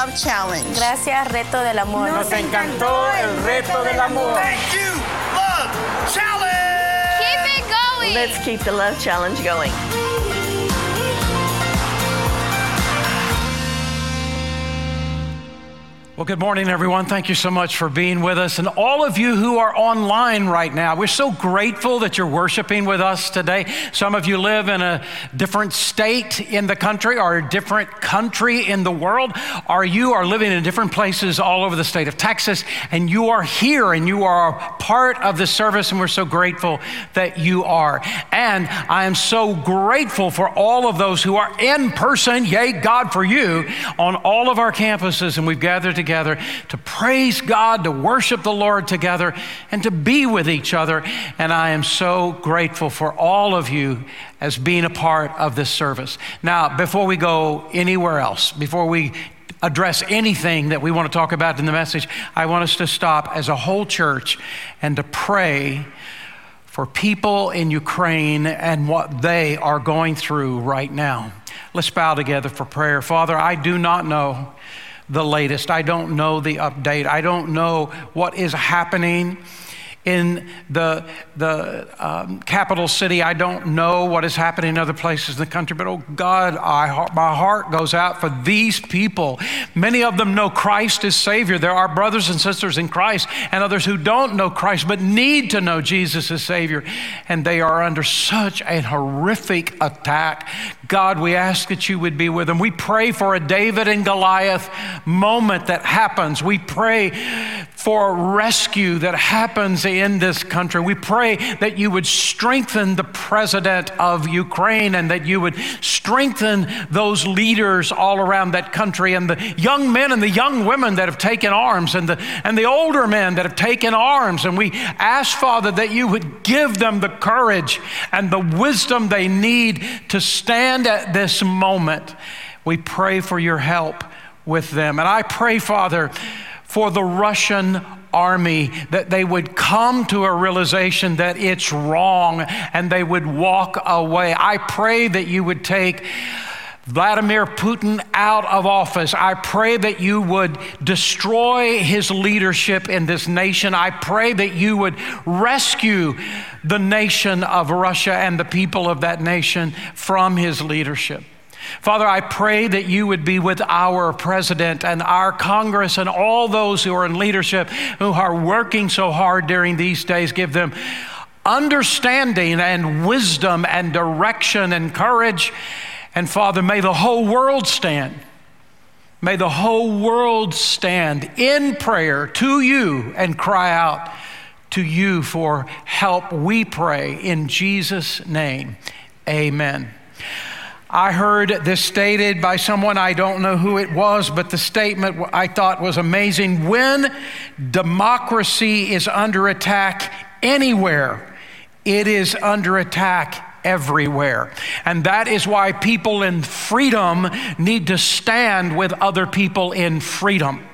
Love Challenge. Gracias, Reto del Amor. Nos encantó el reto del amor. Thank you, Love Challenge! Keep it going! Let's keep the Love Challenge going. Well, good morning, everyone. Thank you so much for being with us. And all of you who are online right now, we're so grateful that you're worshiping with us today. Some of you live in a different state in the country or a different country in the world, or you are living in different places all over the state of Texas, and you are here and you are part of the service, and we're so grateful that you are. And I am so grateful for all of those who are in person, yay, God, for you, on all of our campuses, and we've gathered together to praise God, to worship the Lord together, and to be with each other. And I am so grateful for all of you as being a part of this service. Now, before we go anywhere else, before we address anything that we want to talk about in the message, I want us to stop as a whole church and to pray for people in Ukraine and what they are going through right now. Let's bow together for prayer. Father, I do not know the latest. I don't know the update. I don't know what is happening in the, the um, capital city. I don't know what is happening in other places in the country, but oh God, I, my heart goes out for these people. Many of them know Christ as Savior. There are brothers and sisters in Christ and others who don't know Christ but need to know Jesus as Savior, and they are under such a horrific attack. God, we ask that you would be with them. We pray for a David and Goliath moment that happens. We pray for rescue that happens in this country. We pray that you would strengthen the president of Ukraine and that you would strengthen those leaders all around that country and the young men and the young women that have taken arms and the, and the older men that have taken arms. And we ask, Father, that you would give them the courage and the wisdom they need to stand at this moment. We pray for your help with them. And I pray, Father, for the Russian army that they would come to a realization that it's wrong and they would walk away. I pray that you would take Vladimir Putin out of office. I pray that you would destroy his leadership in this nation. I pray that you would rescue the nation of Russia and the people of that nation from his leadership. Father, I pray that you would be with our president and our Congress and all those who are in leadership who are working so hard during these days. Give them understanding and wisdom and direction and courage. And Father, may the whole world stand. May the whole world stand in prayer to you and cry out to you for help. We pray in Jesus' name. Amen. I heard this stated by someone, I don't know who it was, but the statement I thought was amazing. When democracy is under attack anywhere, it is under attack everywhere. And that is why people in freedom need to stand with other people in freedom.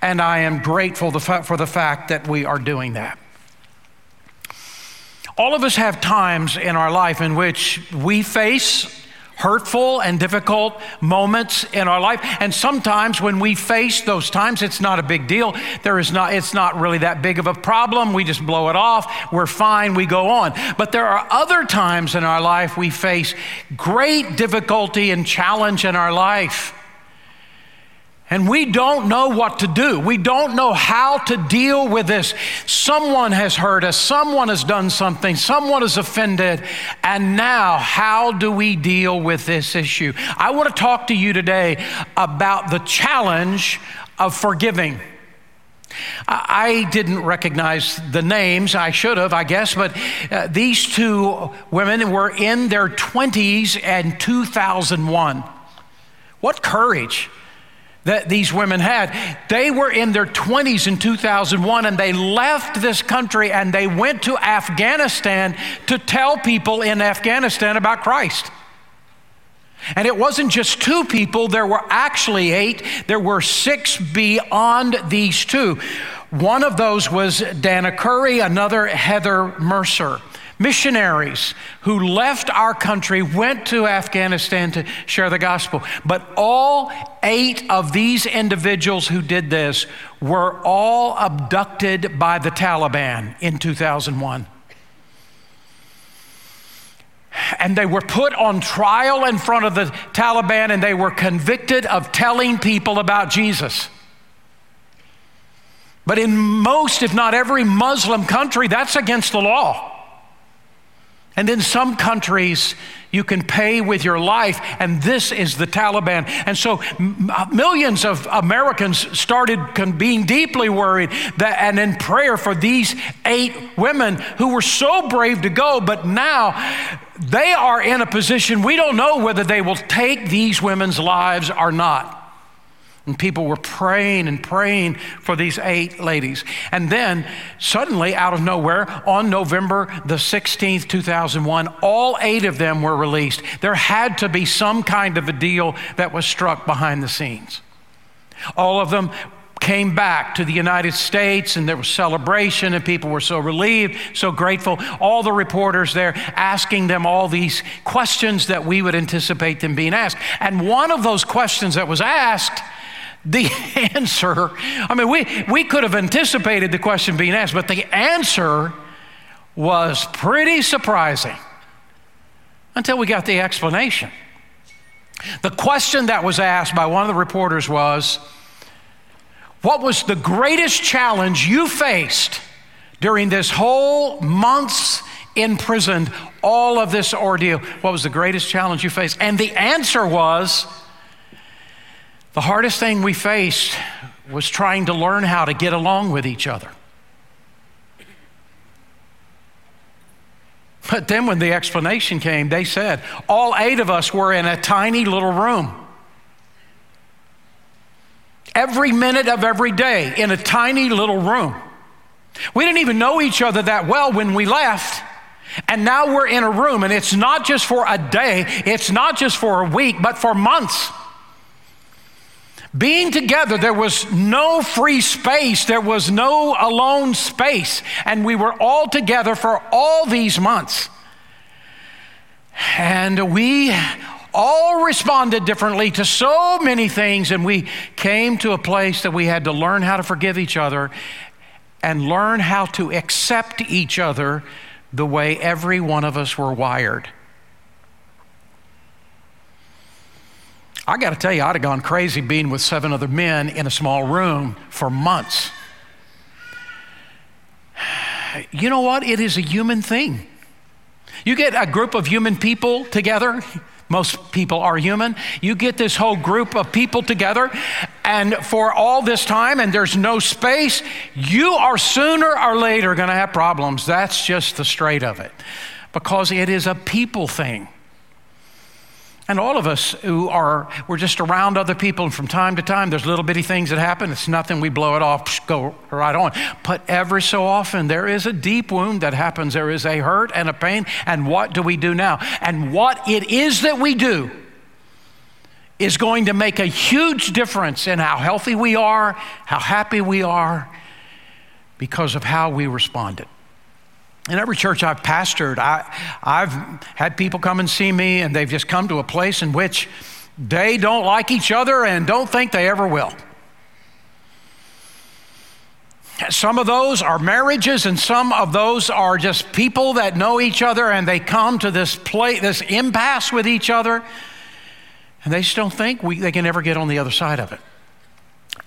And I am grateful for the fact that we are doing that. All of us have times in our life in which we face hurtful and difficult moments in our life. And sometimes when we face those times, it's not a big deal. There is not, it's not really that big of a problem. We just blow it off. We're fine. We go on. But there are other times in our life we face great difficulty and challenge in our life. And we don't know what to do. We don't know how to deal with this. Someone has hurt us, someone has done something, someone is offended. And now, how do we deal with this issue? I want to talk to you today about the challenge of forgiving. I didn't recognize the names. I should have, I guess, but uh, these two women were in their 20s and 2001. What courage! That these women had. They were in their 20s in 2001 and they left this country and they went to Afghanistan to tell people in Afghanistan about Christ. And it wasn't just two people, there were actually eight. There were six beyond these two. One of those was Dayna Curry, another Heather Mercer. Missionaries who left our country went to Afghanistan to share the gospel. But all eight of these individuals who did this were all abducted by the Taliban in 2001 and they were put on trial in front of the Taliban and they were convicted of telling people about Jesus. But in most, if not every Muslim country, that's against the law. And in some countries, you can pay with your life, and this is the Taliban. And so m- uh, millions of Americans started con- being deeply worried that, and in prayer for these eight women who were so brave to go, but now they are in a position we don't know whether they will take these women's lives or not. And people were praying and praying for these eight ladies. And then, suddenly, out of nowhere, on November the 16th, 2001, all eight of them were released. There had to be some kind of a deal that was struck behind the scenes. All of them came back to the United States and there was celebration and people were so relieved, so grateful. All the reporters there asking them all these questions that we would anticipate them being asked. And one of those questions that was asked the answer, I mean, we, we could have anticipated the question being asked, but the answer was pretty surprising until we got the explanation. The question that was asked by one of the reporters was What was the greatest challenge you faced during this whole months imprisoned, all of this ordeal? What was the greatest challenge you faced? And the answer was, the hardest thing we faced was trying to learn how to get along with each other. But then, when the explanation came, they said, all eight of us were in a tiny little room. Every minute of every day in a tiny little room. We didn't even know each other that well when we left. And now we're in a room, and it's not just for a day, it's not just for a week, but for months. Being together, there was no free space, there was no alone space, and we were all together for all these months. And we all responded differently to so many things, and we came to a place that we had to learn how to forgive each other and learn how to accept each other the way every one of us were wired. I got to tell you, I'd have gone crazy being with seven other men in a small room for months. You know what? It is a human thing. You get a group of human people together, most people are human. You get this whole group of people together, and for all this time, and there's no space, you are sooner or later going to have problems. That's just the straight of it because it is a people thing. And all of us who are, we're just around other people, and from time to time, there's little bitty things that happen. It's nothing, we blow it off, go right on. But every so often, there is a deep wound that happens. There is a hurt and a pain. And what do we do now? And what it is that we do is going to make a huge difference in how healthy we are, how happy we are, because of how we responded. In every church I've pastored, I, have had people come and see me, and they've just come to a place in which they don't like each other and don't think they ever will. Some of those are marriages, and some of those are just people that know each other, and they come to this place, this impasse with each other, and they just don't think we, they can ever get on the other side of it.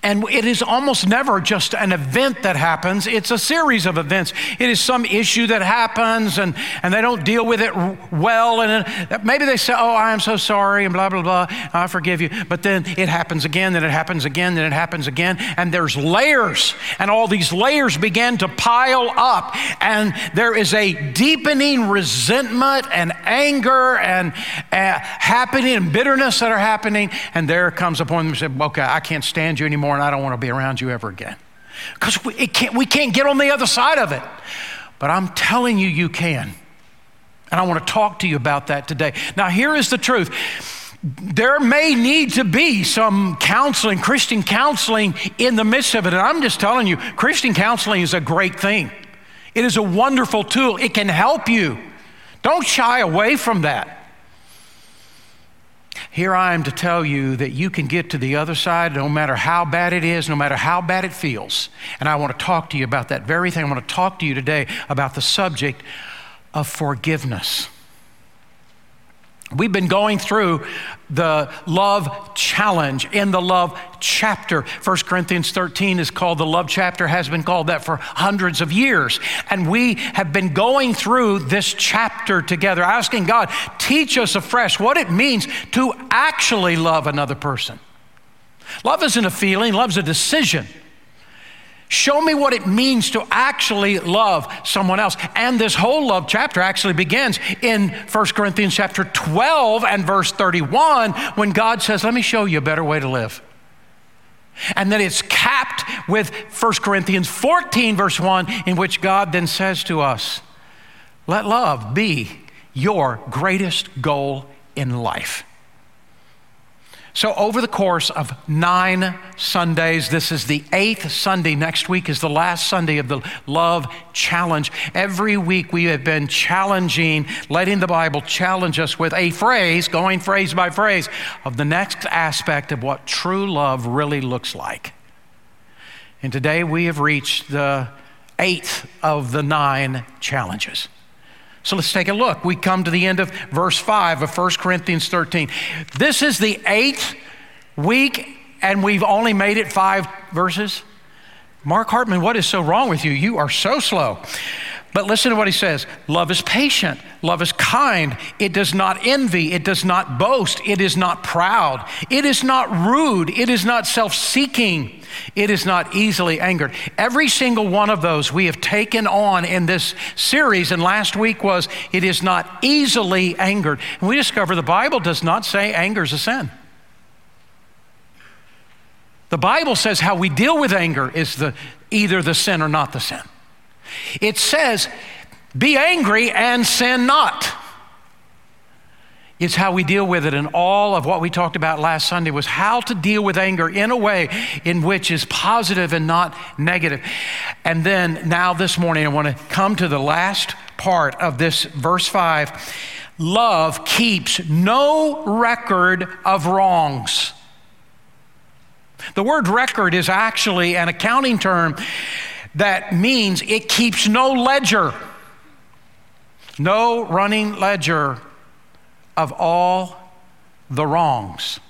And it is almost never just an event that happens. It's a series of events. It is some issue that happens and, and they don't deal with it well. And maybe they say, Oh, I am so sorry, and blah, blah, blah. I forgive you. But then it happens again, then it happens again, then it happens again. And there's layers. And all these layers begin to pile up. And there is a deepening resentment and anger and uh, happening and bitterness that are happening. And there comes a point where you say, Okay, I can't stand you anymore and I don't want to be around you ever again. Because we, can't, we can't get on the other side of it. But I'm telling you, you can. And I want to talk to you about that today. Now, here is the truth. There may need to be some counseling, Christian counseling in the midst of it. And I'm just telling you, Christian counseling is a great thing. It is a wonderful tool. It can help you. Don't shy away from that. Here I am to tell you that you can get to the other side no matter how bad it is, no matter how bad it feels. And I want to talk to you about that very thing. I want to talk to you today about the subject of forgiveness. We've been going through the love challenge in the love chapter. 1 Corinthians 13 is called the love chapter, has been called that for hundreds of years. And we have been going through this chapter together, asking God, teach us afresh what it means to actually love another person. Love isn't a feeling, love's a decision. Show me what it means to actually love someone else. And this whole love chapter actually begins in 1 Corinthians chapter 12 and verse 31 when God says, Let me show you a better way to live. And then it's capped with 1 Corinthians 14, verse 1, in which God then says to us, Let love be your greatest goal in life. So, over the course of nine Sundays, this is the eighth Sunday. Next week is the last Sunday of the Love Challenge. Every week we have been challenging, letting the Bible challenge us with a phrase, going phrase by phrase, of the next aspect of what true love really looks like. And today we have reached the eighth of the nine challenges. So let's take a look. We come to the end of verse 5 of 1 Corinthians 13. This is the eighth week, and we've only made it five verses. Mark Hartman, what is so wrong with you? You are so slow. But listen to what he says Love is patient, love is kind, it does not envy, it does not boast, it is not proud, it is not rude, it is not self seeking. It is not easily angered. Every single one of those we have taken on in this series, and last week was it is not easily angered. And we discover the Bible does not say anger is a sin. The Bible says how we deal with anger is the, either the sin or not the sin. It says, be angry and sin not. It's how we deal with it. And all of what we talked about last Sunday was how to deal with anger in a way in which is positive and not negative. And then now this morning, I want to come to the last part of this verse 5. Love keeps no record of wrongs. The word record is actually an accounting term that means it keeps no ledger, no running ledger of all the wrongs.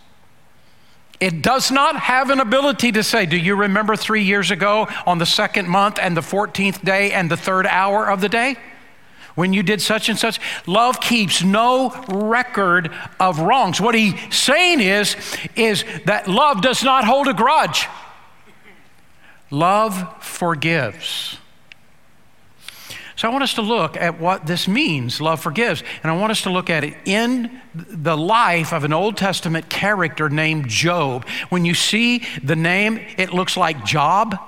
It does not have an ability to say, Do you remember three years ago on the second month and the 14th day and the third hour of the day? When you did such and such, love keeps no record of wrongs. What he's saying is, is that love does not hold a grudge. Love forgives. So I want us to look at what this means, love forgives. And I want us to look at it in the life of an Old Testament character named Job. When you see the name, it looks like Job.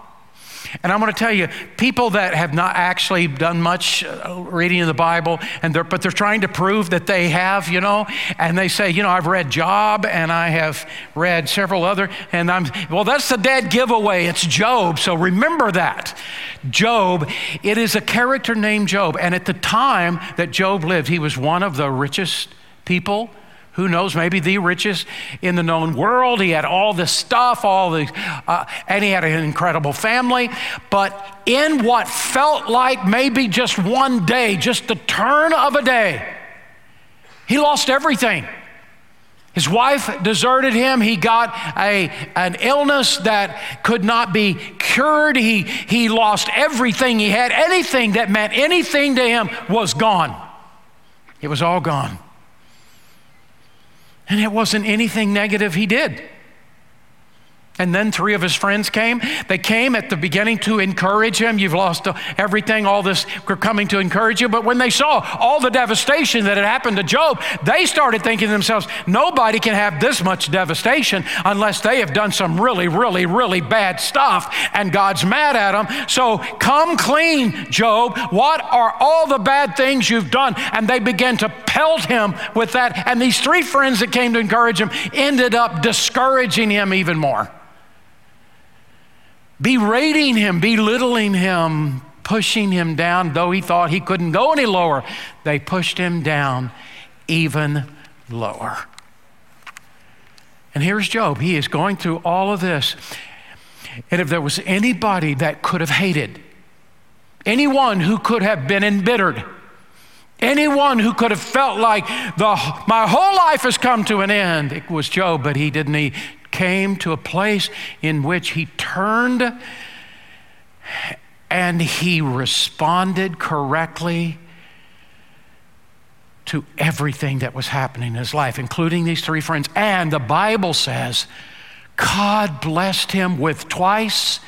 And I'm going to tell you, people that have not actually done much uh, reading of the Bible, and they're, but they're trying to prove that they have, you know, and they say, you know, I've read Job and I have read several other, and I'm, well, that's the dead giveaway. It's Job. So remember that. Job, it is a character named Job. And at the time that Job lived, he was one of the richest people who knows, maybe the richest in the known world. He had all this stuff, all the, uh, and he had an incredible family. But in what felt like maybe just one day, just the turn of a day, he lost everything. His wife deserted him. He got a, an illness that could not be cured. He, he lost everything he had. Anything that meant anything to him was gone. It was all gone. And it wasn't anything negative he did. And then three of his friends came. They came at the beginning to encourage him. You've lost everything, all this, coming to encourage you. But when they saw all the devastation that had happened to Job, they started thinking to themselves, nobody can have this much devastation unless they have done some really, really, really bad stuff and God's mad at them. So come clean, Job. What are all the bad things you've done? And they began to pelt him with that. And these three friends that came to encourage him ended up discouraging him even more berating him, belittling him, pushing him down, though he thought he couldn't go any lower. They pushed him down even lower. And here's Job. He is going through all of this. And if there was anybody that could have hated, anyone who could have been embittered, anyone who could have felt like the, my whole life has come to an end, it was Job, but he didn't. He came to a place in which he turned and he responded correctly to everything that was happening in his life, including these three friends. And the Bible says God blessed him with twice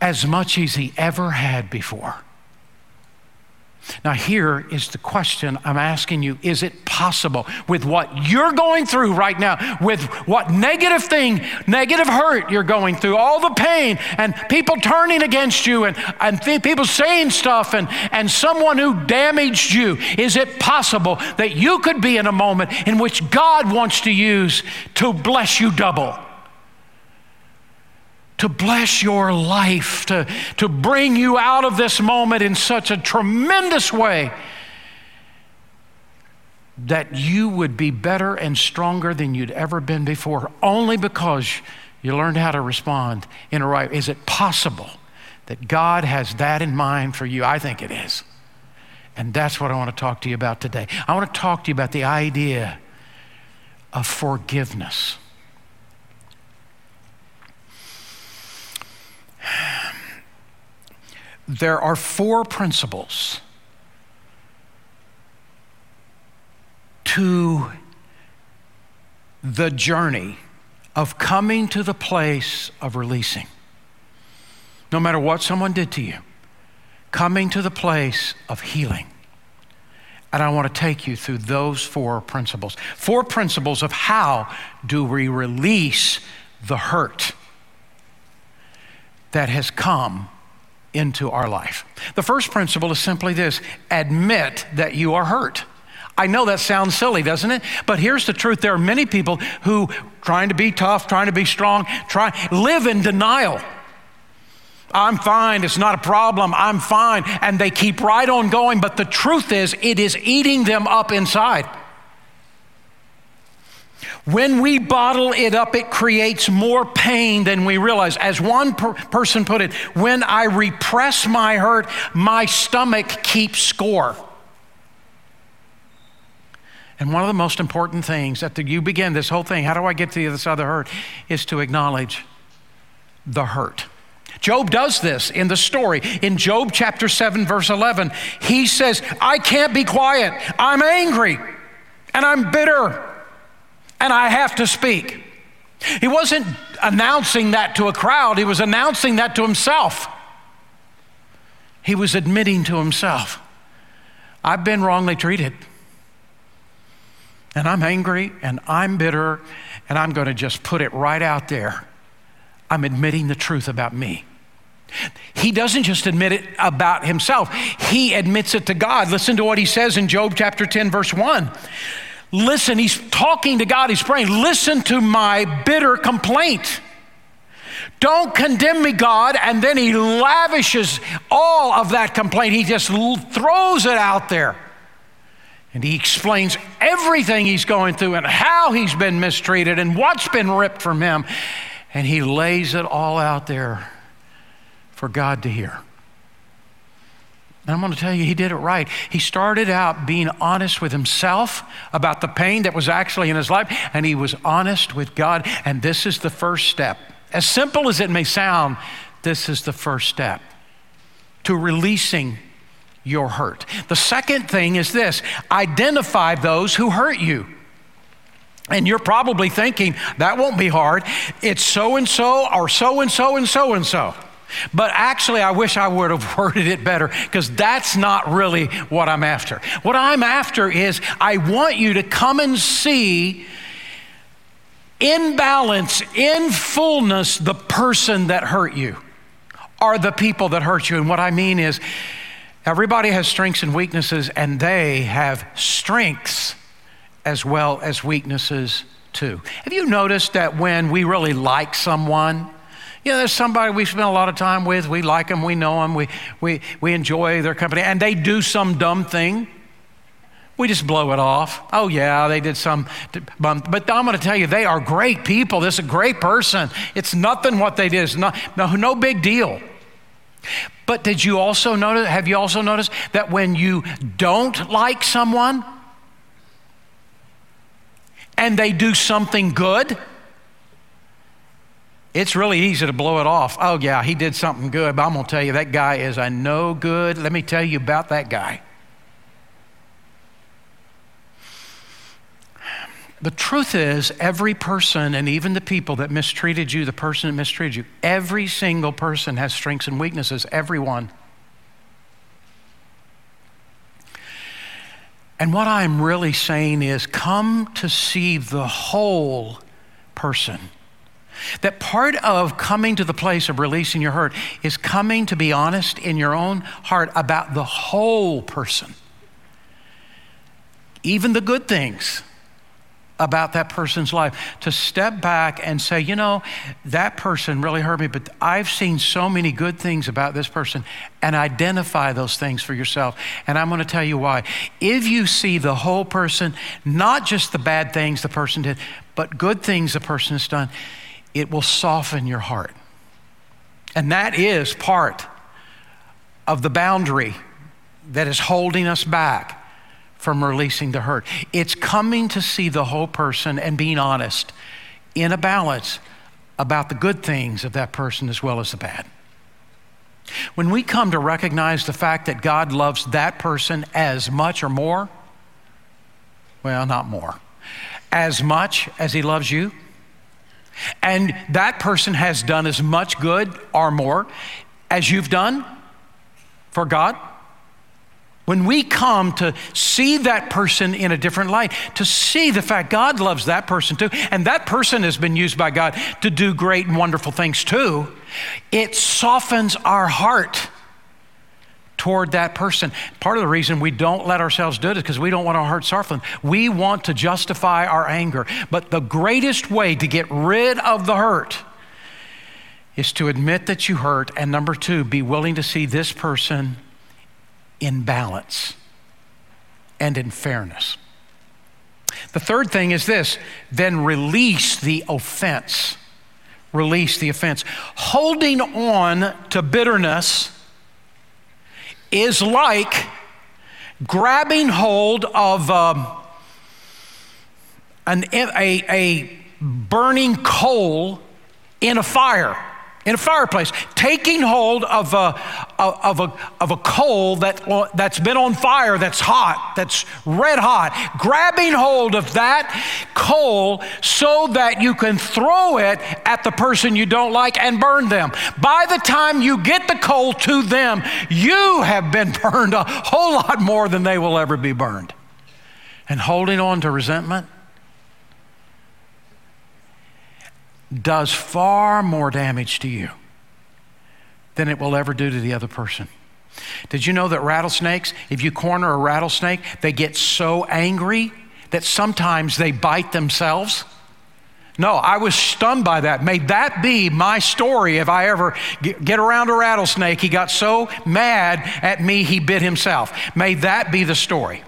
as much as he ever had before. Now, here is the question I'm asking you Is it possible with what you're going through right now, with what negative thing, negative hurt you're going through, all the pain, and people turning against you, and, and people saying stuff, and, and someone who damaged you? Is it possible that you could be in a moment in which God wants to use to bless you double? To bless your life, to, to bring you out of this moment in such a tremendous way that you would be better and stronger than you'd ever been before, only because you learned how to respond in a right. Is it possible that God has that in mind for you? I think it is. And that's what I want to talk to you about today. I want to talk to you about the idea of forgiveness. There are four principles to the journey of coming to the place of releasing. No matter what someone did to you, coming to the place of healing. And I want to take you through those four principles. Four principles of how do we release the hurt that has come into our life. The first principle is simply this admit that you are hurt. I know that sounds silly, doesn't it? But here's the truth there are many people who, trying to be tough, trying to be strong, try, live in denial. I'm fine, it's not a problem, I'm fine. And they keep right on going, but the truth is, it is eating them up inside. When we bottle it up, it creates more pain than we realize. As one per- person put it, when I repress my hurt, my stomach keeps score. And one of the most important things that you begin this whole thing, how do I get to the other hurt, is to acknowledge the hurt. Job does this in the story. In Job chapter 7, verse 11, he says, I can't be quiet. I'm angry and I'm bitter and I have to speak. He wasn't announcing that to a crowd, he was announcing that to himself. He was admitting to himself, I've been wrongly treated. And I'm angry and I'm bitter, and I'm going to just put it right out there. I'm admitting the truth about me. He doesn't just admit it about himself, he admits it to God. Listen to what he says in Job chapter 10, verse 1. Listen, he's talking to God, he's praying. Listen to my bitter complaint. Don't condemn me, God. And then he lavishes all of that complaint. He just throws it out there. And he explains everything he's going through and how he's been mistreated and what's been ripped from him. And he lays it all out there for God to hear. And I'm going to tell you, he did it right. He started out being honest with himself about the pain that was actually in his life, and he was honest with God. And this is the first step. As simple as it may sound, this is the first step to releasing your hurt. The second thing is this identify those who hurt you. And you're probably thinking, that won't be hard. It's so and so, or so and so, and so and so. But actually, I wish I would have worded it better because that's not really what I'm after. What I'm after is I want you to come and see in balance, in fullness, the person that hurt you are the people that hurt you. And what I mean is, everybody has strengths and weaknesses, and they have strengths as well as weaknesses too. Have you noticed that when we really like someone, you know, there's somebody we spend a lot of time with, we like them, we know them, we, we, we enjoy their company, and they do some dumb thing. We just blow it off. Oh, yeah, they did some. But I'm going to tell you, they are great people. This is a great person. It's nothing what they did. It's not, no, no big deal. But did you also notice, have you also noticed that when you don't like someone and they do something good, it's really easy to blow it off. Oh, yeah, he did something good, but I'm going to tell you, that guy is a no good. Let me tell you about that guy. The truth is, every person, and even the people that mistreated you, the person that mistreated you, every single person has strengths and weaknesses, everyone. And what I'm really saying is come to see the whole person. That part of coming to the place of releasing your hurt is coming to be honest in your own heart about the whole person, even the good things about that person's life to step back and say, you know, that person really hurt me, but I've seen so many good things about this person and identify those things for yourself. And I'm going to tell you why. If you see the whole person, not just the bad things the person did, but good things the person has done, it will soften your heart. And that is part of the boundary that is holding us back from releasing the hurt. It's coming to see the whole person and being honest in a balance about the good things of that person as well as the bad. When we come to recognize the fact that God loves that person as much or more, well, not more, as much as He loves you, and that person has done as much good or more as you've done for God, when we come to see that person in a different light, to see the fact God loves that person too, and that person has been used by God to do great and wonderful things too, it softens our heart toward that person. Part of the reason we don't let ourselves do it is because we don't want our heart softened. We want to justify our anger. But the greatest way to get rid of the hurt is to admit that you hurt, and number two, be willing to see this person in balance and in fairness. The third thing is this then release the offense. Release the offense. Holding on to bitterness is like grabbing hold of um, an, a, a burning coal in a fire in a fireplace, taking hold of a, of a, of a coal that, that's been on fire, that's hot, that's red hot, grabbing hold of that coal so that you can throw it at the person you don't like and burn them. By the time you get the coal to them, you have been burned a whole lot more than they will ever be burned. And holding on to resentment does far more damage to you than it will ever do to the other person. Did you know that rattlesnakes, if you corner a rattlesnake, they get so angry that sometimes they bite themselves? No, I was stunned by that. May that be my story if I ever get around a rattlesnake. He got so mad at me, he bit himself. May that be the story.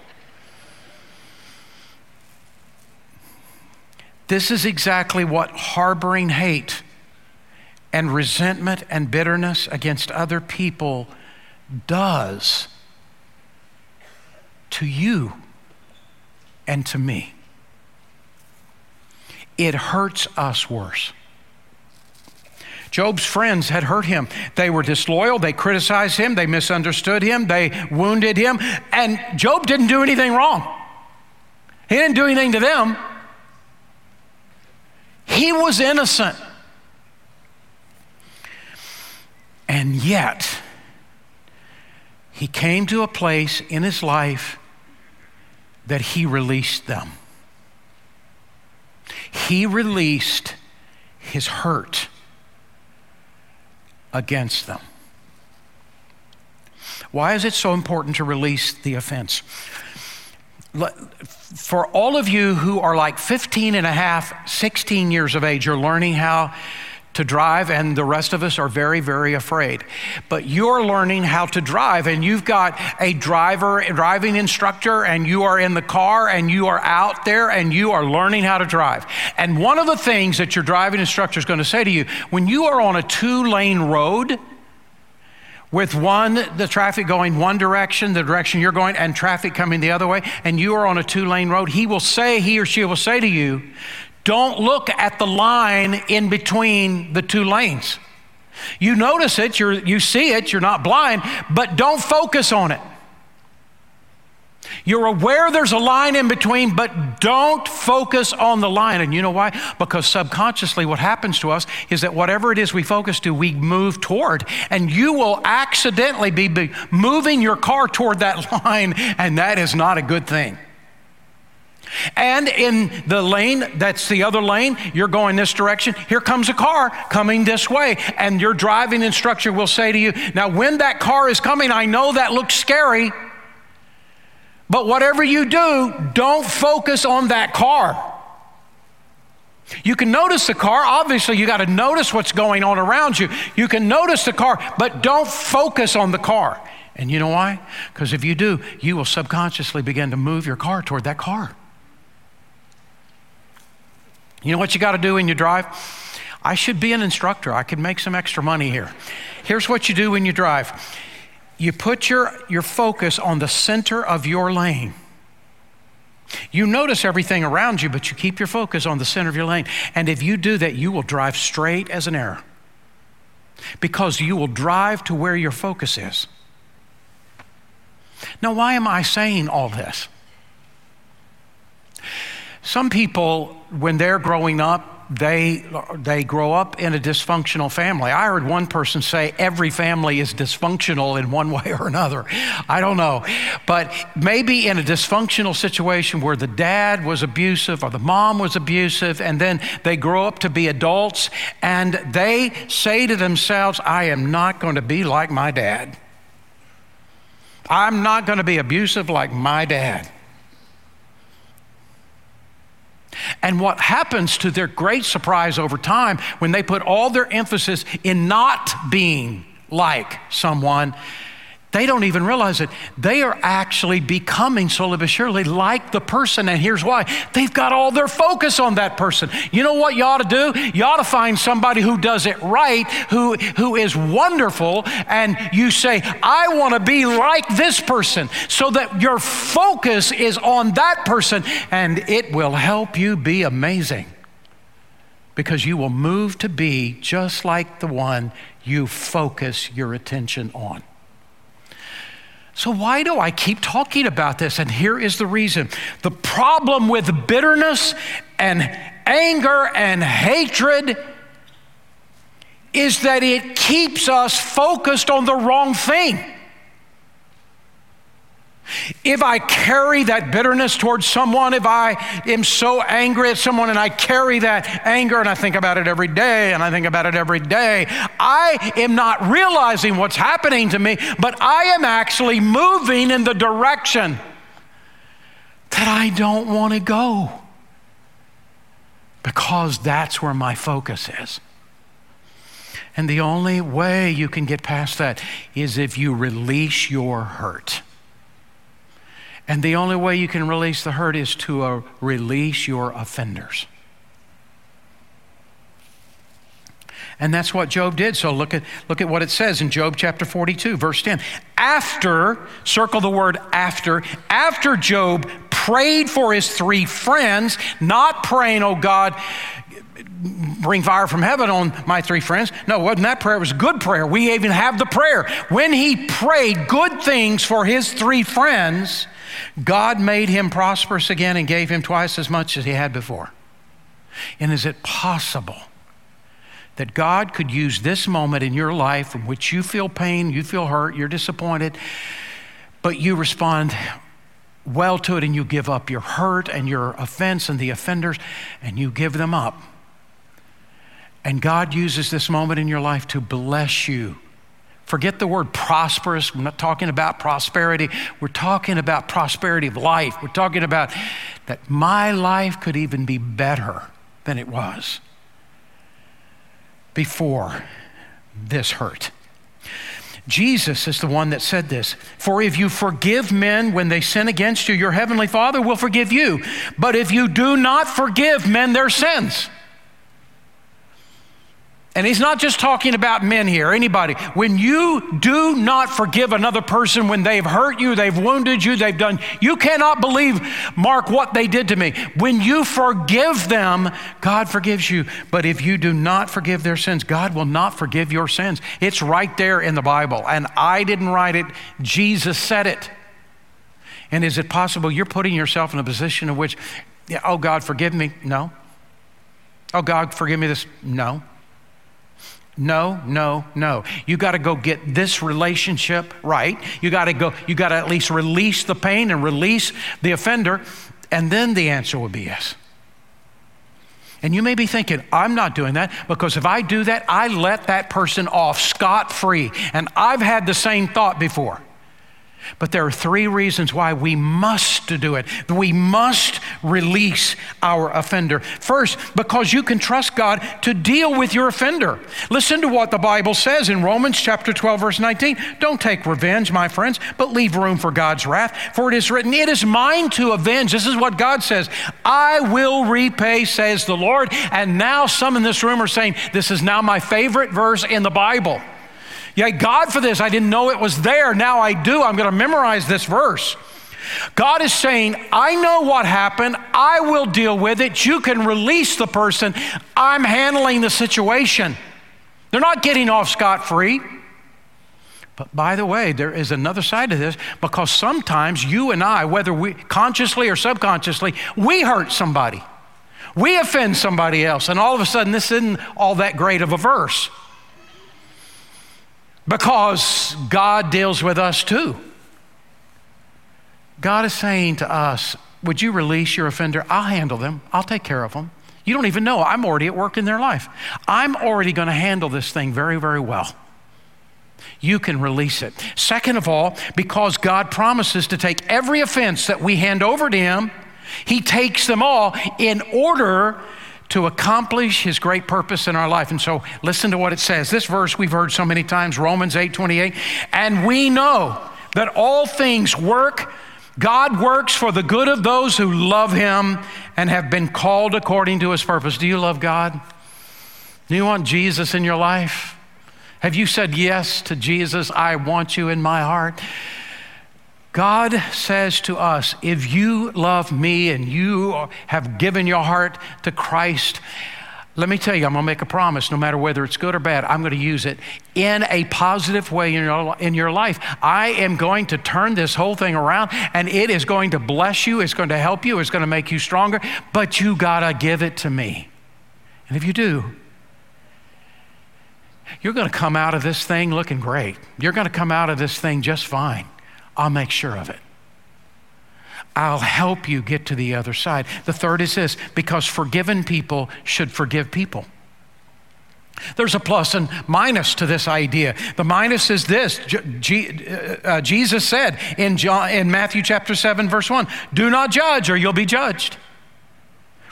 This is exactly what harboring hate and resentment and bitterness against other people does to you and to me. It hurts us worse. Job's friends had hurt him. They were disloyal. They criticized him. They misunderstood him. They wounded him. And Job didn't do anything wrong. He didn't do anything to them. He was innocent. And yet, he came to a place in his life that he released them. He released his hurt against them. Why is it so important to release the offense? For all of you who are like 15 and a half, 16 years of age, you're learning how to drive, and the rest of us are very, very afraid. But you're learning how to drive, and you've got a driver, a driving instructor, and you are in the car, and you are out there, and you are learning how to drive. And one of the things that your driving instructor is going to say to you when you are on a two lane road, with one, the traffic going one direction, the direction you're going, and traffic coming the other way, and you are on a two lane road, he will say, he or she will say to you, don't look at the line in between the two lanes. You notice it, you you see it, you're not blind, but don't focus on it. You're aware there's a line in between, but don't focus on the line. And you know why? Because subconsciously, what happens to us is that whatever it is we focus to, we move toward. And you will accidentally be moving your car toward that line, and that is not a good thing. And in the lane, that's the other lane, you're going this direction. Here comes a car coming this way. And your driving instructor will say to you, Now, when that car is coming, I know that looks scary. But whatever you do, don't focus on that car. You can notice the car. Obviously, you got to notice what's going on around you. You can notice the car, but don't focus on the car. And you know why? Because if you do, you will subconsciously begin to move your car toward that car. You know what you got to do when you drive? I should be an instructor. I could make some extra money here. Here's what you do when you drive you put your, your focus on the center of your lane. You notice everything around you, but you keep your focus on the center of your lane. And if you do that, you will drive straight as an arrow because you will drive to where your focus is. Now, why am I saying all this? Some people, when they're growing up, they, they grow up in a dysfunctional family. I heard one person say every family is dysfunctional in one way or another. I don't know. But maybe in a dysfunctional situation where the dad was abusive or the mom was abusive, and then they grow up to be adults and they say to themselves, I am not going to be like my dad. I'm not going to be abusive like my dad. And what happens to their great surprise over time when they put all their emphasis in not being like someone they don't even realize it. They are actually becoming slowly but surely like the person. And here's why they've got all their focus on that person. You know what you ought to do? You ought to find somebody who does it right, who, who is wonderful, and you say, I want to be like this person, so that your focus is on that person, and it will help you be amazing. Because you will move to be just like the one you focus your attention on. So, why do I keep talking about this? And here is the reason the problem with bitterness and anger and hatred is that it keeps us focused on the wrong thing. If I carry that bitterness towards someone, if I am so angry at someone and I carry that anger and I think about it every day and I think about it every day, I am not realizing what's happening to me, but I am actually moving in the direction that I don't want to go because that's where my focus is. And the only way you can get past that is if you release your hurt. And the only way you can release the hurt is to uh, release your offenders. And that's what Job did. So look at, look at what it says in Job chapter 42, verse 10. After, circle the word after, after Job prayed for his three friends, not praying, oh God, bring fire from heaven on my three friends. No, wasn't that prayer. It was good prayer. We even have the prayer. When he prayed good things for his three friends, God made him prosperous again and gave him twice as much as he had before. And is it possible that God could use this moment in your life in which you feel pain, you feel hurt, you're disappointed, but you respond well to it and you give up your hurt and your offense and the offenders and you give them up? And God uses this moment in your life to bless you. Forget the word prosperous. We're not talking about prosperity. We're talking about prosperity of life. We're talking about that my life could even be better than it was before this hurt. Jesus is the one that said this. For if you forgive men when they sin against you, your heavenly Father will forgive you. But if you do not forgive men their sins, and he's not just talking about men here, anybody. When you do not forgive another person when they've hurt you, they've wounded you, they've done, you cannot believe, Mark, what they did to me. When you forgive them, God forgives you. But if you do not forgive their sins, God will not forgive your sins. It's right there in the Bible. And I didn't write it, Jesus said it. And is it possible you're putting yourself in a position in which, oh, God, forgive me? No. Oh, God, forgive me this? No. No, no, no. You got to go get this relationship right. You got to go, you got to at least release the pain and release the offender, and then the answer would be yes. And you may be thinking, I'm not doing that because if I do that, I let that person off scot free. And I've had the same thought before. But there are three reasons why we must do it. We must release our offender. First, because you can trust God to deal with your offender. Listen to what the Bible says in Romans chapter 12 verse 19. Don't take revenge, my friends, but leave room for God's wrath, for it is written, "It is mine to avenge." This is what God says. "I will repay," says the Lord. And now some in this room are saying, "This is now my favorite verse in the Bible." Yeah, God for this. I didn't know it was there. Now I do. I'm going to memorize this verse. God is saying, I know what happened. I will deal with it. You can release the person. I'm handling the situation. They're not getting off scot free. But by the way, there is another side to this because sometimes you and I, whether we consciously or subconsciously, we hurt somebody. We offend somebody else, and all of a sudden, this isn't all that great of a verse because God deals with us too. God is saying to us, Would you release your offender? I'll handle them, I'll take care of them. You don't even know, I'm already at work in their life. I'm already going to handle this thing very, very well. You can release it. Second of all, because God promises to take every offense that we hand over to Him, He takes them all in order to accomplish his great purpose in our life. And so listen to what it says. This verse we've heard so many times, Romans 8 28. And we know that all things work, God works for the good of those who love him and have been called according to his purpose. Do you love God? Do you want Jesus in your life? Have you said yes to Jesus? I want you in my heart. God says to us, if you love me and you have given your heart to Christ, let me tell you, I'm going to make a promise, no matter whether it's good or bad, I'm going to use it in a positive way in your, in your life. I am going to turn this whole thing around, and it is going to bless you, it's going to help you, it's going to make you stronger, but you got to give it to me. And if you do, you're going to come out of this thing looking great. You're going to come out of this thing just fine. I'll make sure of it. I'll help you get to the other side. The third is this because forgiven people should forgive people. There's a plus and minus to this idea. The minus is this G- uh, Jesus said in, John, in Matthew chapter 7, verse 1 Do not judge, or you'll be judged.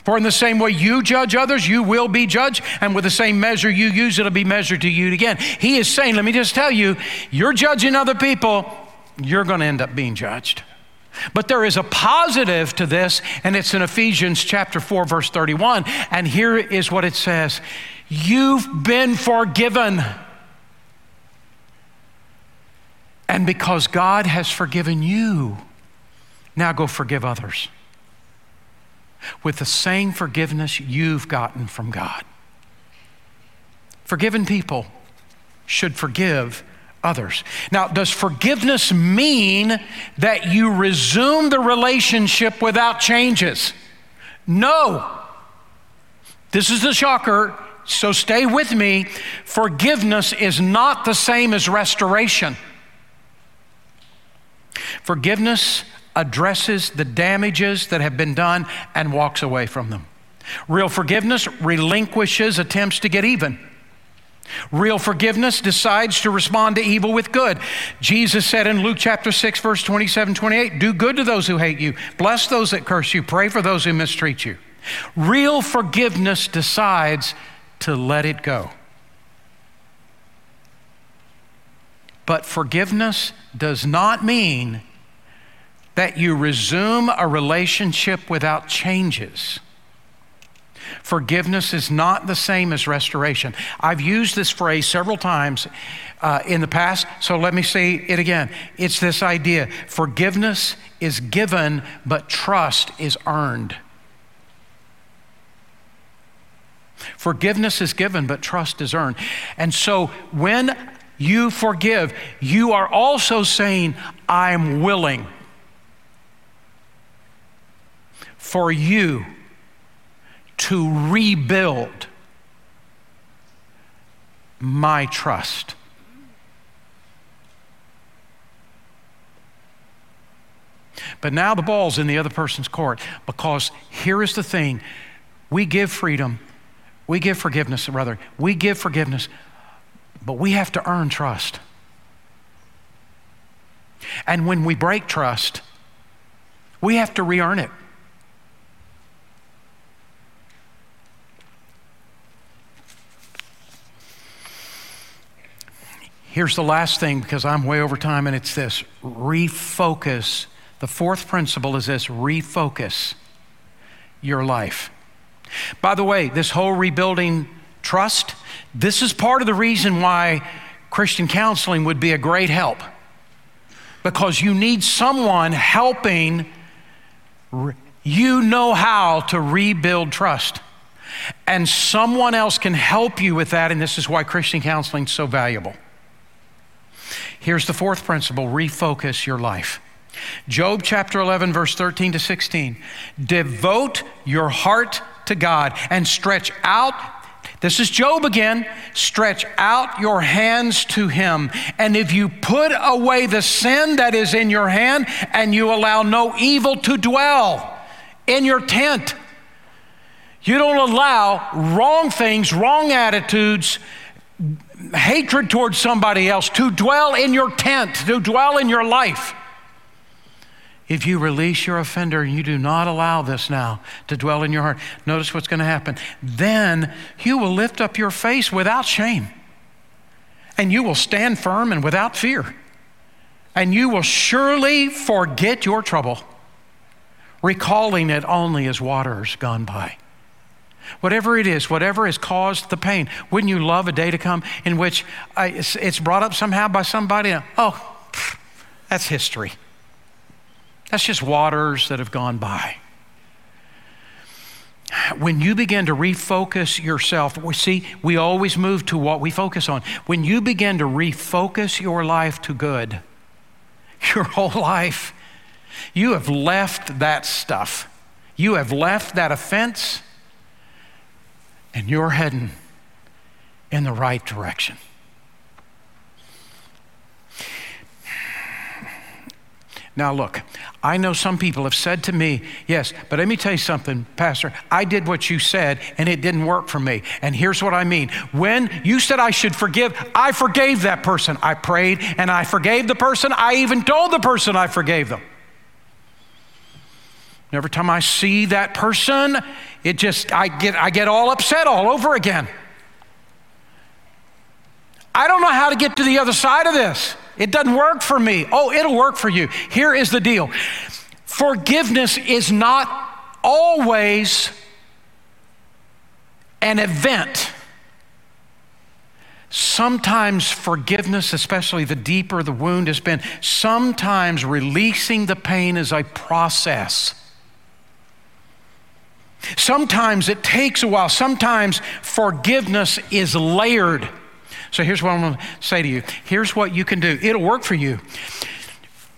For in the same way you judge others, you will be judged, and with the same measure you use, it'll be measured to you again. He is saying, Let me just tell you, you're judging other people, you're going to end up being judged. But there is a positive to this, and it's in Ephesians chapter 4, verse 31. And here is what it says You've been forgiven. And because God has forgiven you, now go forgive others with the same forgiveness you've gotten from God. Forgiven people should forgive others. Now, does forgiveness mean that you resume the relationship without changes? No. This is the shocker, so stay with me. Forgiveness is not the same as restoration. Forgiveness addresses the damages that have been done and walks away from them. Real forgiveness relinquishes attempts to get even. Real forgiveness decides to respond to evil with good. Jesus said in Luke chapter 6, verse 27 28, Do good to those who hate you, bless those that curse you, pray for those who mistreat you. Real forgiveness decides to let it go. But forgiveness does not mean that you resume a relationship without changes. Forgiveness is not the same as restoration. I've used this phrase several times uh, in the past, so let me say it again. It's this idea forgiveness is given, but trust is earned. Forgiveness is given, but trust is earned. And so when you forgive, you are also saying, I'm willing for you to rebuild my trust. But now the ball's in the other person's court because here is the thing we give freedom, we give forgiveness, rather, we give forgiveness, but we have to earn trust. And when we break trust, we have to re earn it. Here's the last thing because I'm way over time, and it's this refocus. The fourth principle is this refocus your life. By the way, this whole rebuilding trust, this is part of the reason why Christian counseling would be a great help. Because you need someone helping you know how to rebuild trust. And someone else can help you with that, and this is why Christian counseling is so valuable. Here's the fourth principle refocus your life. Job chapter 11, verse 13 to 16. Devote your heart to God and stretch out. This is Job again. Stretch out your hands to him. And if you put away the sin that is in your hand and you allow no evil to dwell in your tent, you don't allow wrong things, wrong attitudes, hatred towards somebody else to dwell in your tent, to dwell in your life. If you release your offender and you do not allow this now to dwell in your heart, notice what's going to happen. Then you will lift up your face without shame, and you will stand firm and without fear, and you will surely forget your trouble, recalling it only as waters gone by. Whatever it is, whatever has caused the pain, wouldn't you love a day to come in which uh, it's, it's, brought up somehow by somebody? And, oh, that's history. That's just waters that have gone by. When you begin to refocus yourself, we see we always move to what we focus on. When you begin to refocus your life to good, your whole life, you have left that stuff. You have left that offense and you're heading in the right direction. Now, look, I know some people have said to me, yes, but let me tell you something, Pastor. I did what you said and it didn't work for me. And here's what I mean. When you said I should forgive, I forgave that person. I prayed and I forgave the person. I even told the person I forgave them. Every time I see that person, it just, I get, I get all upset all over again. I don't know how to get to the other side of this. It doesn't work for me. Oh, it'll work for you. Here is the deal forgiveness is not always an event, Sometimes forgiveness, especially the deeper the wound has been, sometimes releasing the pain is a process. Sometimes it takes a while. Sometimes forgiveness is layered. So here's what I'm going to say to you. Here's what you can do. It'll work for you.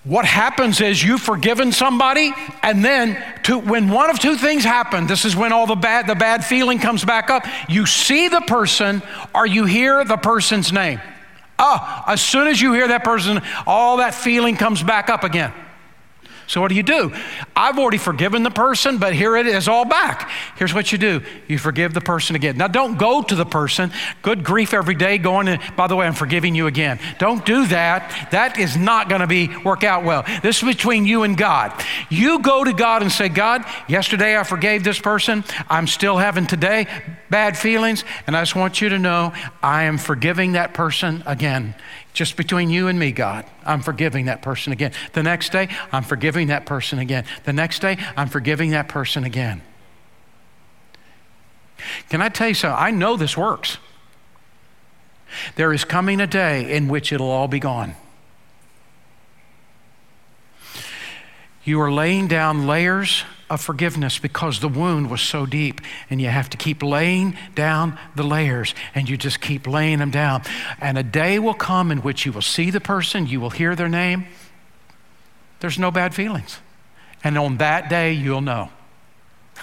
What happens is you've forgiven somebody, and then to, when one of two things happen, this is when all the bad, the bad feeling comes back up. You see the person or you hear the person's name. Ah, as soon as you hear that person, all that feeling comes back up again. So, what do you do? I've already forgiven the person, but here it is all back. Here's what you do you forgive the person again. Now, don't go to the person, good grief every day, going, and, by the way, I'm forgiving you again. Don't do that. That is not going to be work out well. This is between you and God. You go to God and say, God, yesterday I forgave this person. I'm still having today bad feelings, and I just want you to know I am forgiving that person again. Just between you and me, God, I'm forgiving that person again. The next day, I'm forgiving that person again. The next day, I'm forgiving that person again. Can I tell you something? I know this works. There is coming a day in which it'll all be gone. You are laying down layers of forgiveness because the wound was so deep. And you have to keep laying down the layers and you just keep laying them down. And a day will come in which you will see the person, you will hear their name. There's no bad feelings. And on that day, you'll know.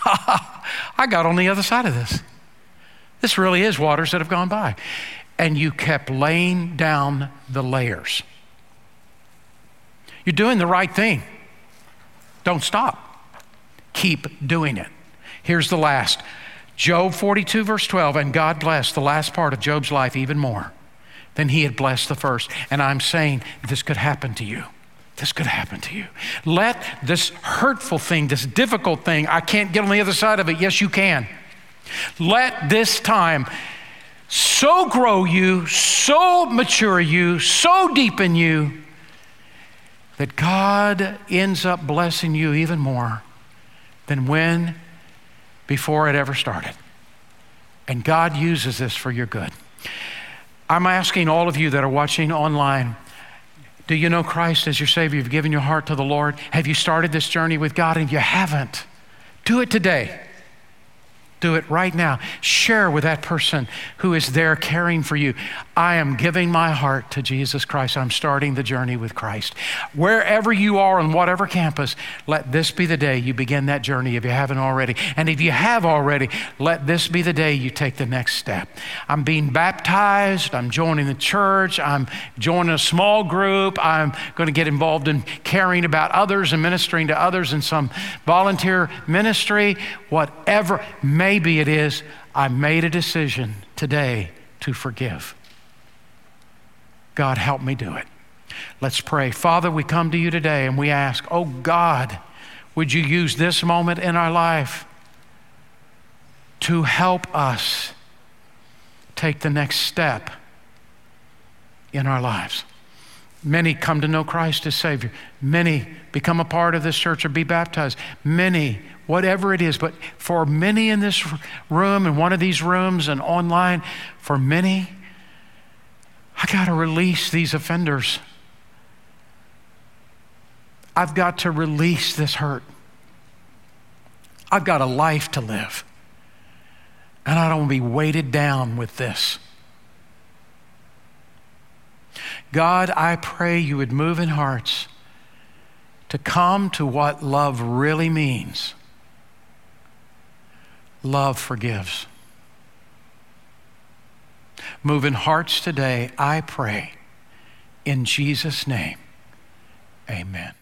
I got on the other side of this. This really is waters that have gone by. And you kept laying down the layers. You're doing the right thing. Don't stop. Keep doing it. Here's the last Job 42, verse 12. And God blessed the last part of Job's life even more than he had blessed the first. And I'm saying this could happen to you. This could happen to you. Let this hurtful thing, this difficult thing, I can't get on the other side of it. Yes, you can. Let this time so grow you, so mature you, so deepen you that God ends up blessing you even more than when before it ever started. And God uses this for your good. I'm asking all of you that are watching online do you know Christ as your Savior? You've given your heart to the Lord? Have you started this journey with God? And you haven't, do it today. Do it right now. Share with that person who is there caring for you. I am giving my heart to Jesus Christ. I'm starting the journey with Christ. Wherever you are on whatever campus, let this be the day you begin that journey if you haven't already. And if you have already, let this be the day you take the next step. I'm being baptized. I'm joining the church. I'm joining a small group. I'm going to get involved in caring about others and ministering to others in some volunteer ministry. Whatever. Maybe it is, I made a decision today to forgive. God, help me do it. Let's pray. Father, we come to you today and we ask, oh God, would you use this moment in our life to help us take the next step in our lives? Many come to know Christ as Savior. Many become a part of this church or be baptized. Many, whatever it is. But for many in this room, in one of these rooms and online, for many, I got to release these offenders. I've got to release this hurt. I've got a life to live. And I don't want to be weighted down with this. God, I pray you would move in hearts to come to what love really means. Love forgives. Move in hearts today, I pray. In Jesus' name, amen.